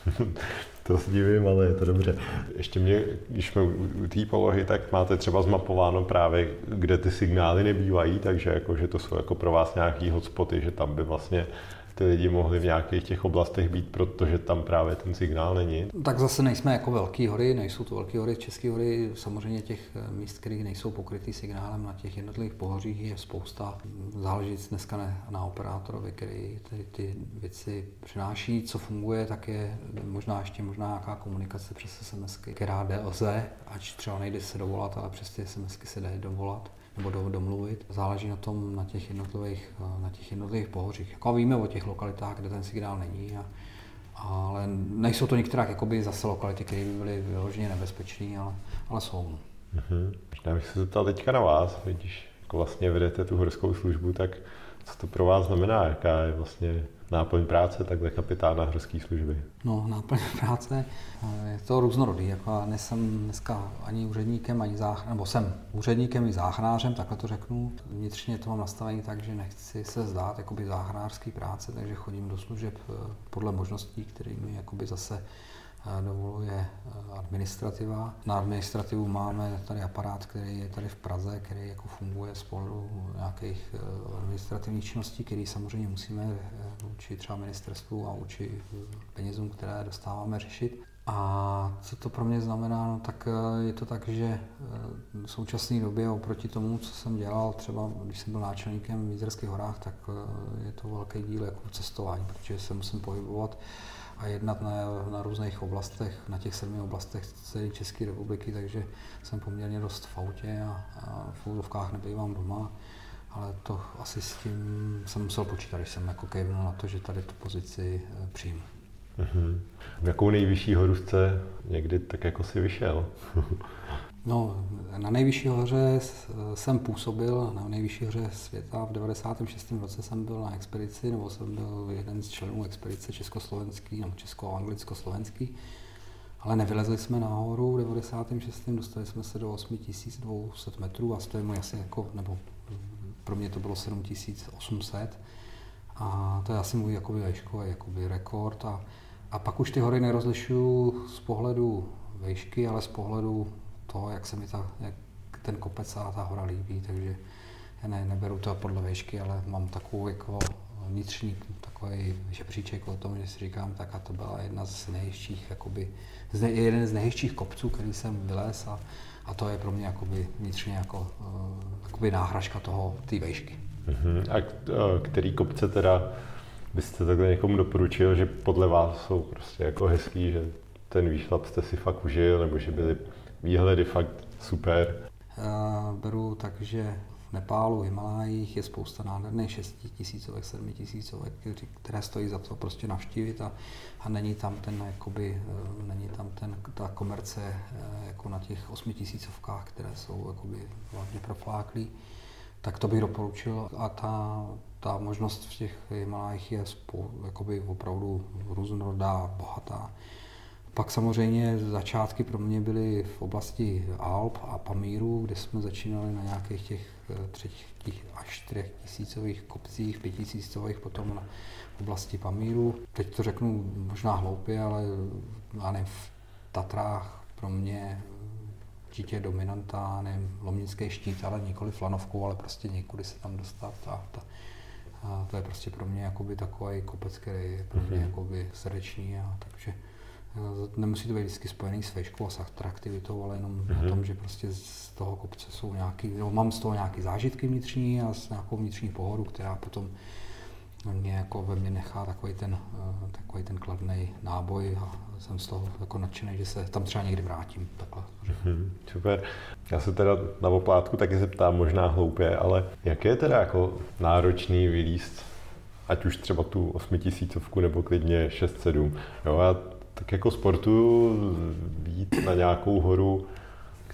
*laughs* to se divím, ale je to dobře. Ještě mě, když jsme u té polohy, tak máte třeba zmapováno právě, kde ty signály nebývají, takže jako, že to jsou jako pro vás nějaký hotspoty, že tam by vlastně ty lidi mohli v nějakých těch oblastech být, protože tam právě ten signál není? Tak zase nejsme jako velké hory, nejsou to velké hory, české hory, samozřejmě těch eh, míst, které nejsou pokrytý signálem na těch jednotlivých pohořích je spousta. Záleží dneska ne, na operátorovi, který ty, ty věci přináší. Co funguje, tak je možná ještě možná nějaká komunikace přes SMS, která jde lze, ať třeba nejde se dovolat, ale přes ty SMS se jde dovolat nebo do, domluvit. Záleží na tom, na těch jednotlivých, na těch jednotlivých pohořích. Jako víme o těch lokalitách, kde ten signál není, a, ale nejsou to některé jakoby zase lokality, které by byly vyloženě nebezpečné, ale, ale jsou. Mm-hmm. Já bych se zeptal teďka na vás, když jako vlastně vedete tu horskou službu, tak co to pro vás znamená, jaká je vlastně náplň práce takhle kapitána horské služby? No, náplň práce je to různorodý. Jako já nejsem dneska ani úředníkem, ani záchranářem, nebo jsem úředníkem i záchranářem, takhle to řeknu. Vnitřně to mám nastavení tak, že nechci se zdát jakoby záchranářský práce, takže chodím do služeb eh, podle možností, které mi jakoby zase dovoluje eh, administrativa. Na administrativu máme tady aparát, který je tady v Praze, který jako funguje z pohledu nějakých administrativních činností, které samozřejmě musíme vůči třeba ministerstvu a vůči penězům, které dostáváme řešit. A co to pro mě znamená? No, tak eh, je to tak, že eh, v současné době oproti tomu, co jsem dělal, třeba když jsem byl náčelníkem v Jízerských horách, tak eh, je to velký díl jako cestování, protože se musím pohybovat a jednat na, na různých oblastech, na těch sedmi oblastech celé České republiky, takže jsem poměrně dost v autě a, a v úzovkách nebývám doma, ale to asi s tím jsem musel počítat, když jsem jako kejvnul na to, že tady tu pozici přijmu. Mm-hmm. V jakou nejvyšší horu jste někdy tak jako si vyšel? *laughs* no, na nejvyšší hoře jsem působil, na nejvyšší hoře světa. V 96. roce jsem byl na expedici, nebo jsem byl jeden z členů expedice československý, nebo česko-anglicko-slovenský. Ale nevylezli jsme nahoru v 96. dostali jsme se do 8200 metrů a můj asi jako, nebo pro mě to bylo 7800. A to je asi můj jakoby, jakoby rekord. A a pak už ty hory nerozlišuju z pohledu vejšky, ale z pohledu toho, jak se mi ta, jak ten kopec a ta hora líbí, takže já ne, neberu to podle vejšky, ale mám takovou jako vnitřní takový žebříček o tom, že si říkám, tak a to byla jedna z nejhezčích, jakoby, z ne, jeden z nejhezčích kopců, který jsem vylez a, a to je pro mě jakoby vnitřně jako, uh, jakoby náhražka toho, té vejšky. Uh-huh. A který kopce teda byste takhle někomu doporučil, že podle vás jsou prostě jako hezký, že ten výšlap jste si fakt užil, nebo že byly výhledy fakt super? Já beru tak, že v Nepálu, v Himalájích je spousta nádherných 6 tisícovek, 7 tisícovek, které stojí za to prostě navštívit a, a není tam ten, jakoby, eh, není tam ten, ta komerce eh, jako na těch 8 tisícovkách, které jsou jakoby hlavně profláklý tak to bych doporučil. A ta, ta možnost v těch Himalájích je spou, jakoby opravdu různorodá, bohatá. Pak samozřejmě začátky pro mě byly v oblasti Alp a Pamíru, kde jsme začínali na nějakých těch eh, třetích až čtyřech tisícových kopcích, pětisícových, potom na oblasti Pamíru. Teď to řeknu možná hloupě, ale já nevím, v Tatrách pro mě určitě dominanta, nevím, lomnický štít, ale nikoli flanovkou, ale prostě někudy se tam dostat a, ta, a to je prostě pro mě jakoby takový kopec, který je pro mě mm-hmm. jakoby srdečný a takže nemusí to být vždycky spojený s vejškou a s atraktivitou, ale jenom mm-hmm. o tom, že prostě z toho kopce jsou nějaký, no, mám z toho nějaký zážitky vnitřní a s nějakou vnitřní pohodu, která potom mě jako ve mně nechá takový ten, eh, takový ten kladný náboj a jsem z toho jako nadšený, že se tam třeba někdy vrátím. Takhle. Hmm, super. Já se teda na oplátku taky zeptám, možná hloupě, ale jak je teda jako náročný vylíst ať už třeba tu osmitisícovku nebo klidně 6-7. Jo, já tak jako sportu jít na nějakou horu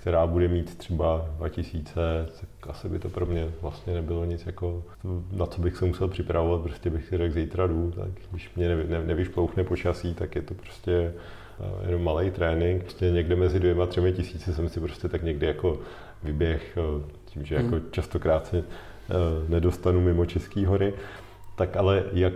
která bude mít třeba 2000, tak asi by to pro mě vlastně nebylo nic jako, na co bych se musel připravovat, prostě bych si řekl zítra jdu, tak když mě nevy, ne, nevyšplouchne počasí, tak je to prostě eh, jenom malý trénink. Prostě někde mezi dvěma, třemi tisíci jsem si prostě tak někdy jako vyběh, eh, tím, že jako hmm. častokrát se eh, nedostanu mimo České hory. Tak ale jak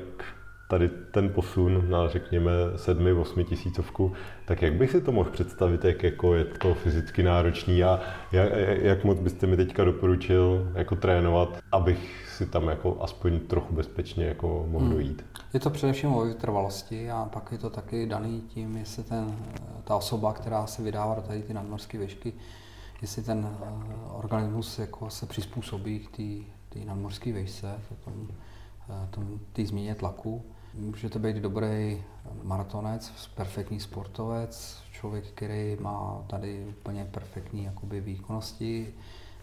tady ten posun na, řekněme, sedmi, osmi tisícovku, tak jak bych si to mohl představit, jak jako je to fyzicky náročný a jak, jak moc byste mi teďka doporučil jako trénovat, abych si tam jako aspoň trochu bezpečně jako mohl hmm. dojít? Je to především o vytrvalosti a pak je to taky daný tím, jestli ten, ta osoba, která se vydává do tady ty nadmorské výšky, jestli ten eh, organismus jako se přizpůsobí k té nadmorské výšce, té změně tlaku Může to být dobrý maratonec, perfektní sportovec, člověk, který má tady úplně perfektní jakoby, výkonnosti,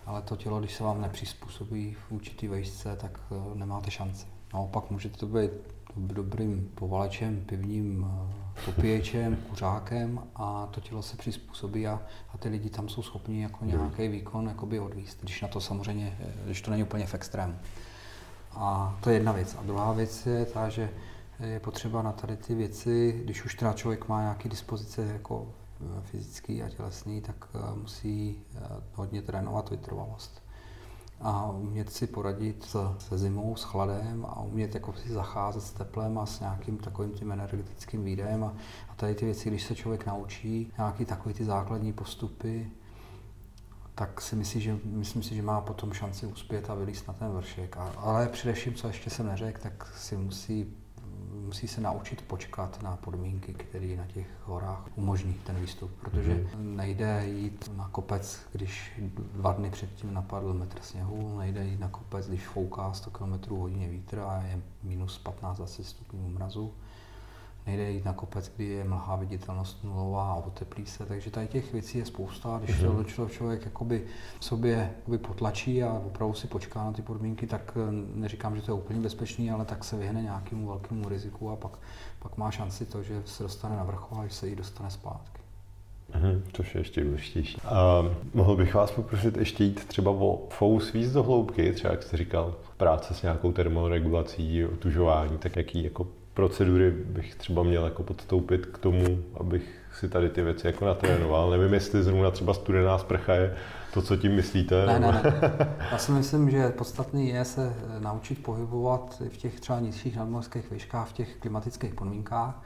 ale to tělo, když se vám nepřizpůsobí v určitý vejšce, tak eh, nemáte šanci. Naopak můžete to být dobrým povalečem, pivním eh, popíječem, kuřákem a to tělo se přizpůsobí a, a ty lidi tam jsou schopni jako nějaký výkon jakoby odvíst, když na to samozřejmě, eh, když to není úplně v extrému. A to je jedna věc. A druhá věc je ta, že je potřeba na tady ty věci, když už teda člověk má nějaké dispozice jako eh, fyzický a tělesný, tak eh, musí eh, hodně trénovat vytrvalost. A umět si poradit se zimou, s chladem a umět jako si zacházet s teplem a s nějakým takovým tím energetickým výdajem. A, a tady ty věci, když se člověk naučí, nějaký takový ty základní postupy, tak si myslím, že, myslím si, že má potom šanci uspět a vylíst na ten vršek. A, ale především, co ještě jsem neřekl, tak si musí musí se naučit počkat na podmínky, které na těch horách umožní ten výstup, protože mm. nejde jít na kopec, když dva dny předtím napadl metr sněhu, nejde jít na kopec, když fouká 100 km hodině vítr a je minus 15-20 stupňů mrazu nejde jít na kopec, kdy je mlhá viditelnost nulová a oteplí se, takže tady těch věcí je spousta. Když mm-hmm. to člověk jakoby sobě jakoby potlačí a opravdu si počká na ty podmínky, tak eh, neříkám, že to je úplně bezpečný, ale tak se vyhne nějakému velkému riziku a pak, pak má šanci to, že se dostane na vrchol a že se jí dostane zpátky. Mhm, což je ještě důležitější. A mohl bych vás poprosit ještě jít třeba o fous víc do hloubky, třeba jak jste říkal, práce s nějakou termoregulací, otužování, tak jaký jako procedury bych třeba měl jako podstoupit k tomu, abych si tady ty věci jako natrénoval. Nevím, jestli zrovna třeba studená sprcha je to, co tím myslíte. Ne, ne, ne. *laughs* Já si myslím, že podstatný je se naučit pohybovat v těch třeba nižších nadmorských výškách, v těch klimatických podmínkách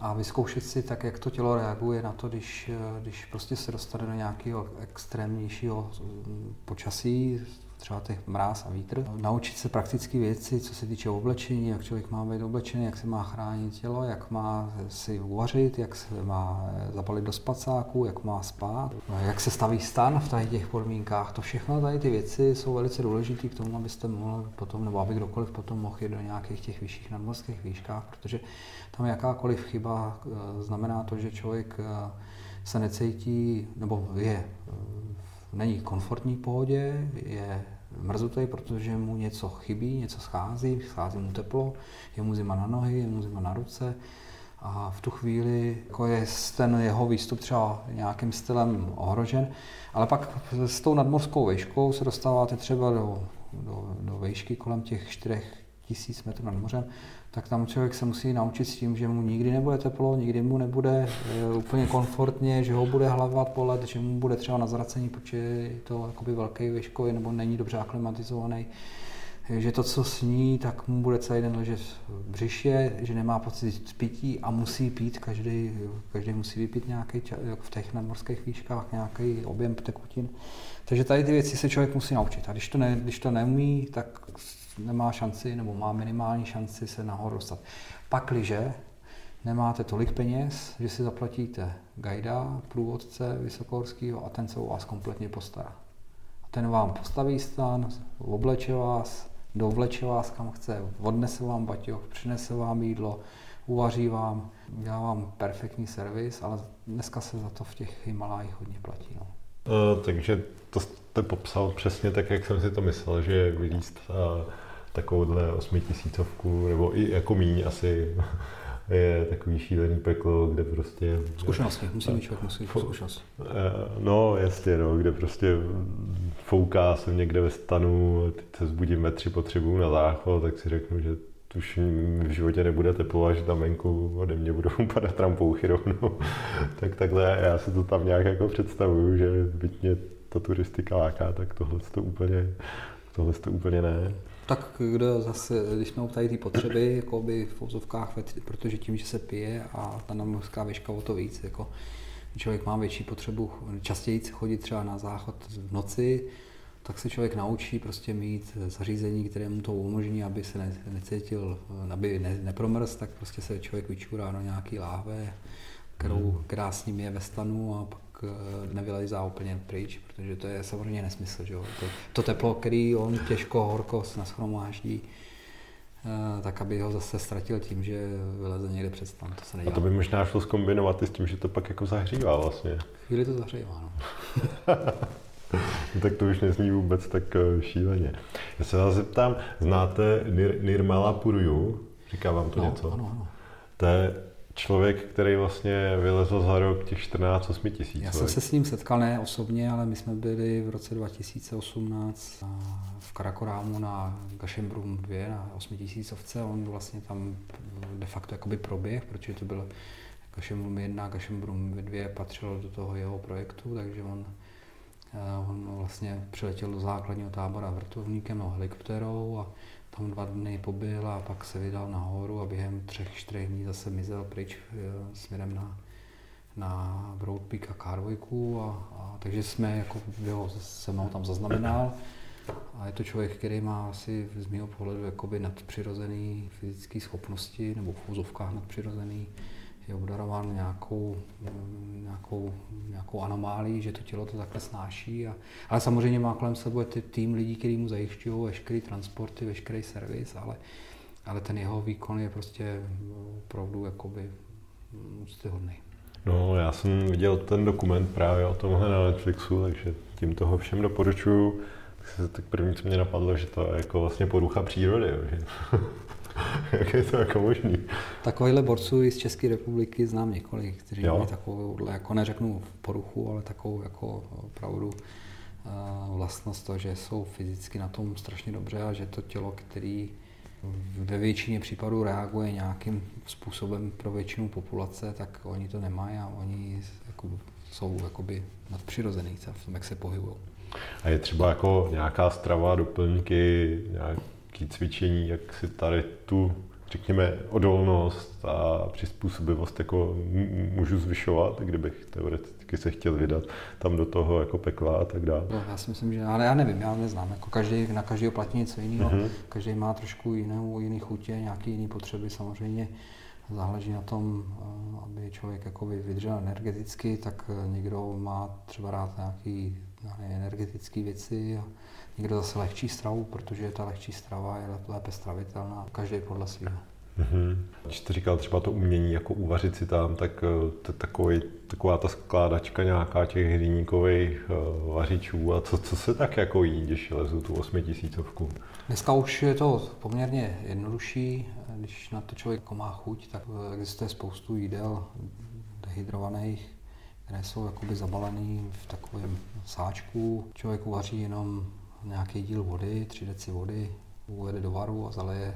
a vyzkoušet si tak, jak to tělo reaguje na to, když, když prostě se dostane do nějakého extrémnějšího počasí, třeba těch mráz a vítr. Naučit se praktické věci, co se týče oblečení, jak člověk má být oblečený, jak se má chránit tělo, jak má si uvařit, jak se má zabalit do spacáku, jak má spát, jak se staví stan v tady těch podmínkách. To všechno tady ty věci jsou velice důležité k tomu, abyste mohl potom, nebo aby kdokoliv potom mohl jít do nějakých těch vyšších nadmorských výškách, protože tam jakákoliv chyba eh, znamená to, že člověk eh, se necítí, nebo je eh, není komfortní pohodě, je mrzutý, protože mu něco chybí, něco schází, schází mu teplo, je mu zima na nohy, je mu zima na ruce. A v tu chvíli jako je ten jeho výstup třeba nějakým stylem ohrožen, ale pak s tou nadmorskou výškou se dostáváte třeba do, do, do výšky kolem těch 4000 metrů nad mořem, tak tam člověk se musí naučit s tím, že mu nikdy nebude teplo, nikdy mu nebude e, úplně komfortně, že ho bude hlavat polet, že mu bude třeba na zracení, protože je to jakoby velký výškový nebo není dobře aklimatizovaný že to, co sní, tak mu bude celý den ležet v břiše, že nemá pocit pití a musí pít, každý, každý musí vypít nějaký v těch nadmorských výškách nějaký objem tekutin. Takže tady ty věci se člověk musí naučit. A když to, ne, když to neumí, tak nemá šanci nebo má minimální šanci se nahoru dostat. Pakliže nemáte tolik peněz, že si zaplatíte gajda, průvodce vysokohorského a ten se o vás kompletně postará. A ten vám postaví stan, obleče vás, dovleče vás kam chce, odnese vám baťoch, přinese vám jídlo, uvaří vám, dělá vám perfektní servis, ale dneska se za to v těch Himalájích hodně platí. No. Uh, takže to jste popsal přesně tak, jak jsem si to myslel, že vylíst uh, takovouhle osmitisícovku, nebo i jako míň asi *laughs* je takový šílený peklo, kde prostě... Zkušenosti, musí mít člověk, musí zkušenost. Eh, no, jasně, no, kde prostě fouká jsem někde ve stanu, teď se zbudím metři potřebuju na záchod, tak si řeknu, že už v životě nebude teplo a že tam venku ode mě budou *laughs* padat trampouchy rovnou. *laughs* tak takhle já si to tam nějak jako představuju, že byť mě ta turistika láká, tak tohle to úplně, tohle to úplně ne. Tak kdo zase, když jsme u tady ty potřeby, jako by v fouzovkách, protože tím, že se pije a ta nadmořská výška o to víc, jako člověk má větší potřebu častěji chodit třeba na záchod v noci, tak se člověk naučí prostě mít zařízení, které mu to umožní, aby se ne, necítil, aby ne, nepromrz, tak prostě se člověk vyčurá do nějaký láhve, kterou, hmm. která s ním je ve stanu a pak nevylezá úplně pryč, protože to je samozřejmě nesmysl. Že jo? To, to teplo, který on těžko, horko naschromáždí, eh, tak aby ho zase ztratil tím, že vyleze někde před stan. To se nedělá. A to by možná šlo zkombinovat i s tím, že to pak jako zahřívá vlastně. Chvíli to zahřívá, no. *laughs* tak to už nezní vůbec tak eh, šíleně. Já se vás zeptám, znáte Nir- Nirmala Purju? Říká vám to no, něco? Ano, ano. To je člověk, který vlastně vylezl za rok těch 14 8 tisíc. Já jsem se s ním setkal ne osobně, ale my jsme byli v roce 2018 v Karakorámu na Gašembrum 2 na 8 tisícovce. On vlastně tam de facto jakoby proběh, protože to byl Gašembrum 1 a Gašembrum 2 patřilo do toho jeho projektu, takže on eh, On vlastně přiletěl do základního tábora vrtulníkem a helikopterou a tam dva dny pobyl a pak se vydal nahoru a během třech, čtyřech dní zase mizel pryč eh, směrem na, na Broad Peak a Carvojku a, a, takže jsme jako, jo, jsem ho tam zaznamenal. A je to člověk, který má asi z mého pohledu jakoby nadpřirozený fyzické schopnosti, nebo v úzovkách nadpřirozený, je obdarován nějakou, nějakou, nějakou anomálí, že to tělo to takhle snáší. A, ale samozřejmě má kolem sebe ty tým lidí, kteří mu zajišťují veškerý transporty, veškerý servis, ale, ale ten jeho výkon je prostě opravdu jakoby úctyhodný. No, já jsem viděl ten dokument právě o tomhle na Netflixu, takže tím toho všem doporučuju. Tak první, co mě napadlo, že to je jako vlastně porucha přírody. Že? *laughs* Jak je to jako možný? Takovýhle borců i z České republiky znám několik, kteří jo. mají takovou, jako neřeknu poruchu, ale takovou jako opravdu uh, vlastnost to, že jsou fyzicky na tom strašně dobře a že to tělo, který ve většině případů reaguje nějakým způsobem pro většinu populace, tak oni to nemají a oni jako, jsou jakoby nadpřirozený v tom, jak se pohybují. A je třeba jako nějaká strava, doplňky, nějaké cvičení, jak si tady tu řekněme, odolnost a přizpůsobivost jako můžu zvyšovat, kdybych teoreticky se chtěl vydat tam do toho jako pekla a tak dále. No, já si myslím, že, ale já nevím, já neznám, jako každý, na každého platí něco jiného, mm-hmm. každý má trošku jinou, jiný chutě, nějaké jiné potřeby samozřejmě, záleží na tom, eh, aby člověk jako vydržel energeticky, tak eh, někdo má třeba rád nějaký energetické věci a někdo zase lehčí stravu, protože ta lehčí strava je lépe stravitelná, každý podle svého. Mm-hmm. Když jste říkal třeba to umění, jako uvařit si tam, tak eh, to takový, taková ta skládačka nějaká těch hliníkových uh, vařičů a co, co se tak jako jí, když lezu tu osmitisícovku? Dneska už je to poměrně jednodušší, když na to člověk jako má chuť, tak eh, existuje spoustu jídel dehydrovaných, které jsou jakoby zabalené v takovém sáčku. Člověk uvaří jenom nějaký díl vody, 3 deci vody, uvede do varu a zaleje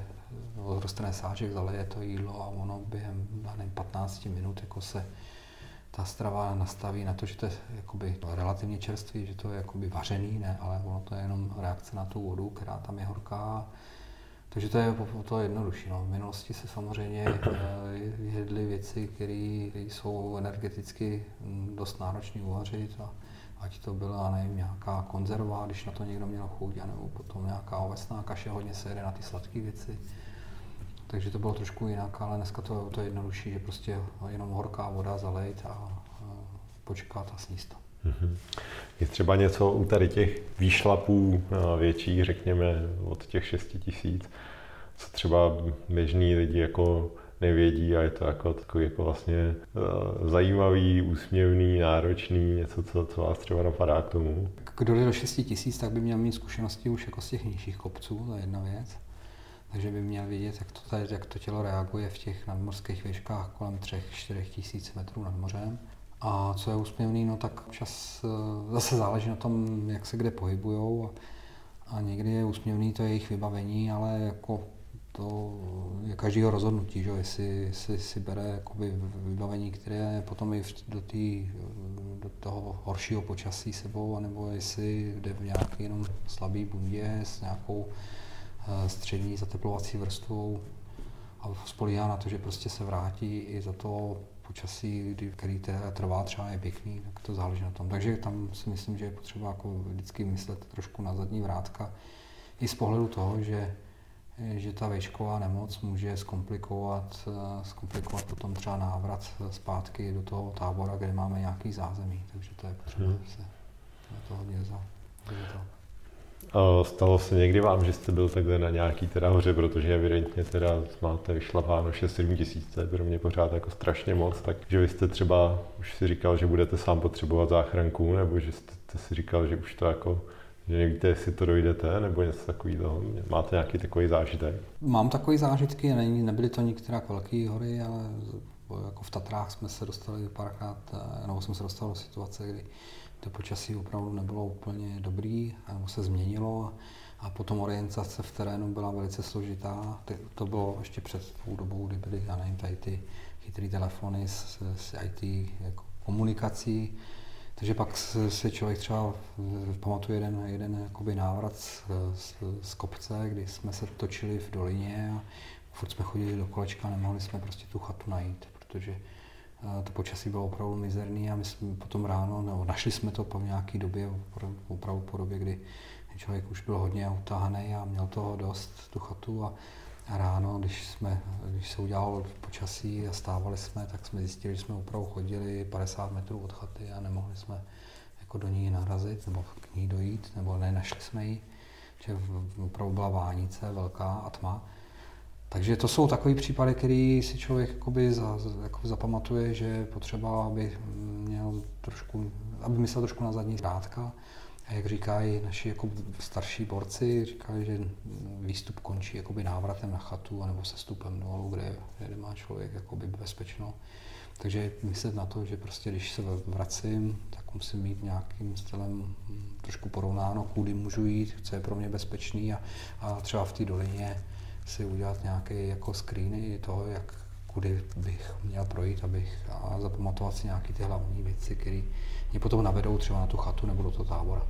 rozrostné sáček, zaleje to jídlo a ono během nevím, 15 minut jako se ta strava nastaví na to, že to je jakoby relativně čerstvý, že to je jakoby vařený, ne, ale ono to je jenom reakce na tu vodu, která tam je horká. Takže to je to je jednodušší. No. V minulosti se samozřejmě eh, jedly věci, které jsou energeticky dost náročné uvařit a ať to byla, nevím, nějaká konzerva, když na to někdo měl chuť, nebo potom nějaká ovesná kaše, hodně se jede na ty sladké věci. Takže to bylo trošku jinak, ale dneska to, to je jednodušší, že prostě jenom horká voda zalejt a, a počkat a sníst to. Mhm. Je třeba něco u tady těch výšlapů větších, řekněme od těch 6 tisíc, co třeba běžní lidi jako nevědí a je to jako takový jako vlastně uh, zajímavý, úsměvný, náročný, něco, co, co vás třeba napadá k tomu. Kdo jde do 6 tisíc, tak by měl mít zkušenosti už jako z těch nižších kopců, to je jedna věc. Takže by měl vidět, jak to, tady, jak to tělo reaguje v těch nadmorských výškách kolem 3-4 tisíc metrů nad mořem. A co je úsměvný, no tak čas eh, zase záleží na tom, jak se kde pohybujou. A, a někdy je úsměvný to jejich vybavení, ale jako to je každého rozhodnutí, že? jestli, jestli si bere jakoby vybavení, které potom i do, tý, do toho horšího počasí sebou, anebo jestli jde v nějaký jenom slabý bundě s nějakou uh, střední zateplovací vrstvou a spolíhá na to, že prostě se vrátí i za to počasí, kdy, který trvá třeba je pěkný, tak to záleží na tom. Takže tam si myslím, že je potřeba jako vždycky myslet trošku na zadní vrátka i z pohledu toho, že že ta výšková nemoc může zkomplikovat, eh, zkomplikovat potom třeba návrat zpátky do toho tábora, kde máme nějaký zázemí. Takže to je potřeba hmm. se to hodně za. A stalo se někdy vám, že jste byl takhle na nějaký teda hoře, protože evidentně teda máte vyšlapáno 6-7 tisíc, to je pro mě pořád jako strašně moc, takže vy jste třeba už si říkal, že budete sám potřebovat záchranku, nebo že jste si říkal, že už to jako že nevíte, jestli to dojdete, nebo něco takového. Máte nějaký takový zážitek? Mám takový zážitky, není, nebyly to některá velké hory, ale jako v Tatrách jsme se dostali párkrát, eh, nebo jsem se dostal do situace, kdy to počasí opravdu nebylo úplně dobrý, nebo se změnilo a potom orientace v terénu byla velice složitá. To bylo ještě před tou dobou, kdy byly, já nevím, tady ty chytré telefony s, s IT jako komunikací, takže pak se člověk třeba pamatuje jeden, jeden jakoby návrat z, z, z kopce, kdy jsme se točili v dolině a furt jsme chodili do kolečka, nemohli jsme prostě tu chatu najít, protože eh, to počasí bylo opravdu mizerný a my jsme potom ráno, nebo našli jsme to po nějaké době, opravdu po době, kdy člověk už byl hodně utahaný a měl toho dost, tu chatu a, a ráno, když, jsme, když se udělalo počasí a stávali jsme, tak jsme zjistili, že jsme opravdu chodili 50 metrů od chaty a nemohli jsme jako do ní narazit nebo k ní dojít, nebo nenašli jsme ji, že opravdu byla vánice velká a tma. Takže to jsou takové případy, které si člověk jakoby za, jako zapamatuje, že potřeba, aby měl trošku, aby myslel trošku na zadní zrátka. A jak říkají naši jako starší borci, říkají, že výstup končí jakoby návratem na chatu anebo sestupem dolů, kde, kde má člověk jakoby bezpečno. Takže myslet na to, že prostě když se vracím, tak musím mít nějakým stylem trošku porovnáno, kudy můžu jít, co je pro mě bezpečný a, a třeba v té dolině si udělat nějaké jako screeny toho, jak kudy bych měl projít, abych a zapamatovat si nějaké ty hlavní věci, které mě potom navedou třeba na tu chatu nebo do toho tábora.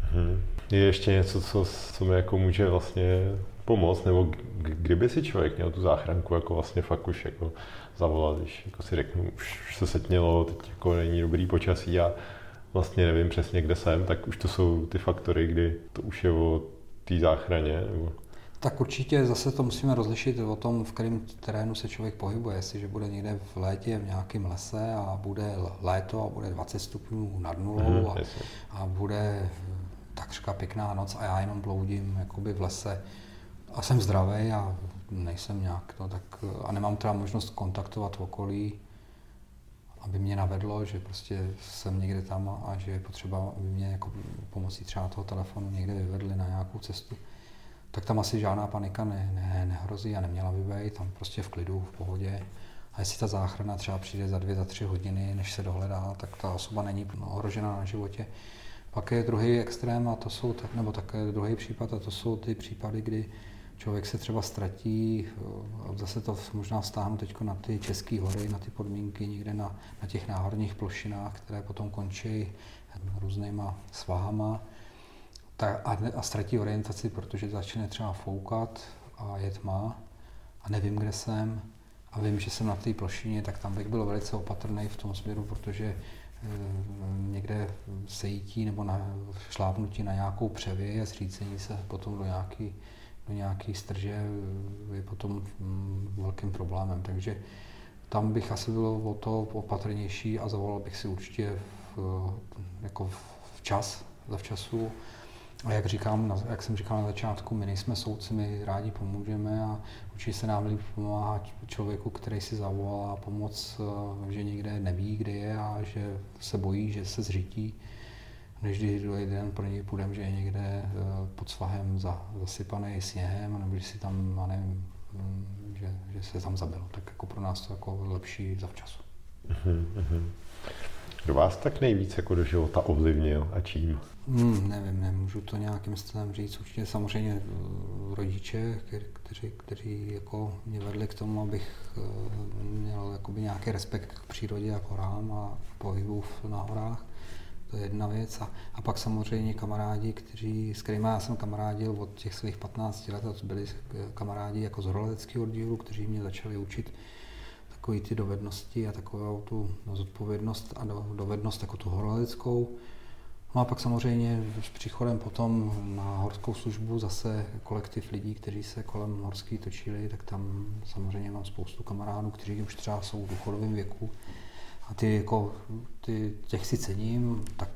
Hmm. Je ještě něco, co, co mi jako může vlastně pomoct, nebo kdyby si člověk měl tu záchranku jako vlastně fakt už jako zavolat, když jako si řeknu, už, už se setmělo, teď jako není dobrý počasí a vlastně nevím přesně, kde jsem, tak už to jsou ty faktory, kdy to už je o té záchraně. Nebo... Tak určitě zase to musíme rozlišit o tom, v kterém terénu se člověk pohybuje. Jestliže bude někde v létě v nějakém lese a bude léto a bude 20 stupňů nad nulou mm, a, a bude takřka pěkná noc a já jenom bloudím jakoby v lese a jsem zdravý a nejsem nějak to, tak a nemám teda možnost kontaktovat v okolí, aby mě navedlo, že prostě jsem někde tam a že je potřeba, aby mě jako pomocí třeba toho telefonu někde vyvedli na nějakou cestu, tak tam asi žádná panika ne, ne, nehrozí a neměla by být, tam prostě v klidu, v pohodě. A jestli ta záchrana třeba přijde za dvě, za tři hodiny, než se dohledá, tak ta osoba není ohrožena na životě. Pak je druhý extrém a to jsou, tak, nebo také druhý případ a to jsou ty případy, kdy člověk se třeba ztratí, zase to možná vztáhnu teď na ty české hory, na ty podmínky někde na, na těch náhorních plošinách, které potom končí různýma svahama ta, a, a ztratí orientaci, protože začne třeba foukat a je tma a nevím, kde jsem a vím, že jsem na té plošině, tak tam bych byl velice opatrný v tom směru, protože e, někde sejítí nebo na šlápnutí na nějakou převě a zřícení se potom do nějaký, do nějaký strže je potom mm, velkým problémem. Takže tam bych asi byl o to opatrnější a zavolal bych si určitě v, jako včas, za včasu a jak říkám, jak jsem říkal na začátku, my nejsme soudci, my rádi pomůžeme a určitě se nám líp pomáhá člověku, který si zavolá pomoc, eh, že někde neví, kde je a že se bojí, že se zřítí, než když jeden pro něj půjdeme, že je někde eh, pod svahem zasypaný sněhem, nebo že si tam, nevím, mm, že, že se tam zabilo. Tak jako pro nás to jako lepší zavčasu. Uh-huh, Kdo vás tak nejvíc jako do života ovlivnil a čím? Hmm, nevím, nemůžu to nějakým stylem říct. Určitě samozřejmě eh, rodiče, kteří, kteří jako mě vedli k tomu, abych eh, měl jakoby nějaký respekt k přírodě a k horám a pohybu na horách. To je jedna věc. A, a pak samozřejmě kamarádi, kteří, s kterými já jsem kamarádil od těch svých 15 let, a to byli kamarádi jako z horoleckého oddílu, kteří mě začali učit takové ty dovednosti a takovou tu zodpovědnost a dovednost jako tu horoleckou No a pak samozřejmě s příchodem potom na horskou službu zase kolektiv lidí, kteří se kolem horský točili, tak tam samozřejmě mám spoustu kamarádů, kteří už třeba jsou v důchodovém věku. A ty, jako, ty, těch si cením, tak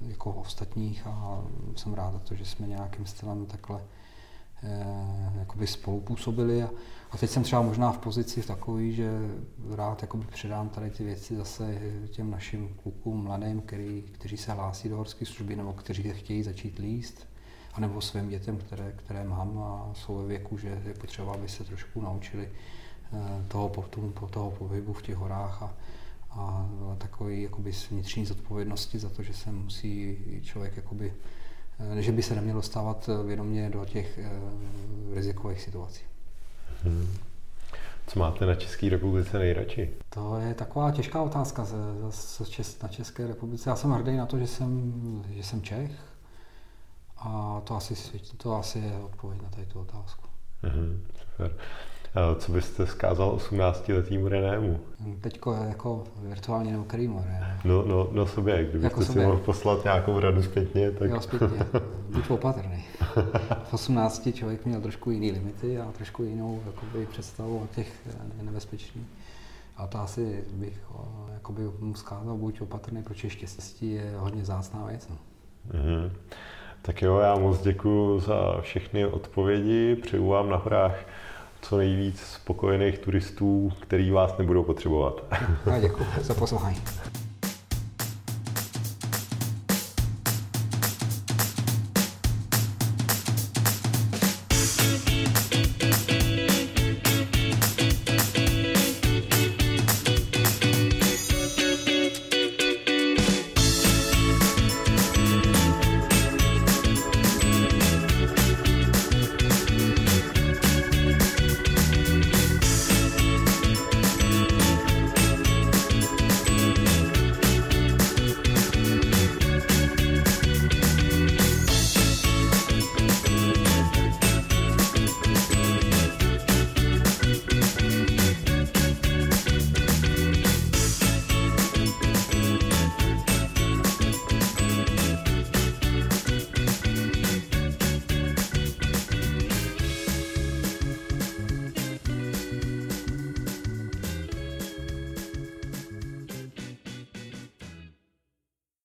jako ostatních a jsem rád za to, že jsme nějakým stylem takhle jakoby spolupůsobili. A, a teď jsem třeba možná v pozici takový, že rád jakoby předám tady ty věci zase těm našim klukům, mladým, který, kteří se hlásí do horské služby nebo kteří chtějí začít líst, anebo svým dětem, které, které mám a jsou ve věku, že je potřeba, aby se trošku naučili eh, toho, tomu, toho pohybu v těch horách a, a takový jakoby vnitřní zodpovědnosti za to, že se musí člověk jakoby, eh, že by se neměl dostávat vědomě do těch eh, rizikových situací. Hmm. Co máte na České republice nejradši? To je taková těžká otázka ze, ze, na České republice. Já jsem hrdý na to, že jsem, že jsem Čech a to asi, to asi je odpověď na tady tu otázku. Hmm, super. Co byste zkázal 18-letýmu Renému? Teďko jako virtuálně nebo kterýmu René? No, no, no sobě, kdybyste jako si mohl poslat nějakou radu zpětně, tak... Jo, zpětně. Buď opatrný. V 18 člověk měl trošku jiný limity a trošku jinou jakoby, představu o těch nebezpečných. A to asi bych jakoby, mu zkázal, buď opatrný, protože štěstí je hodně zácná věc. No. Mm-hmm. Tak jo, já moc děkuji za všechny odpovědi. Přeju vám na horách co nejvíc spokojených turistů, který vás nebudou potřebovat. Já děkuji za poslouchání.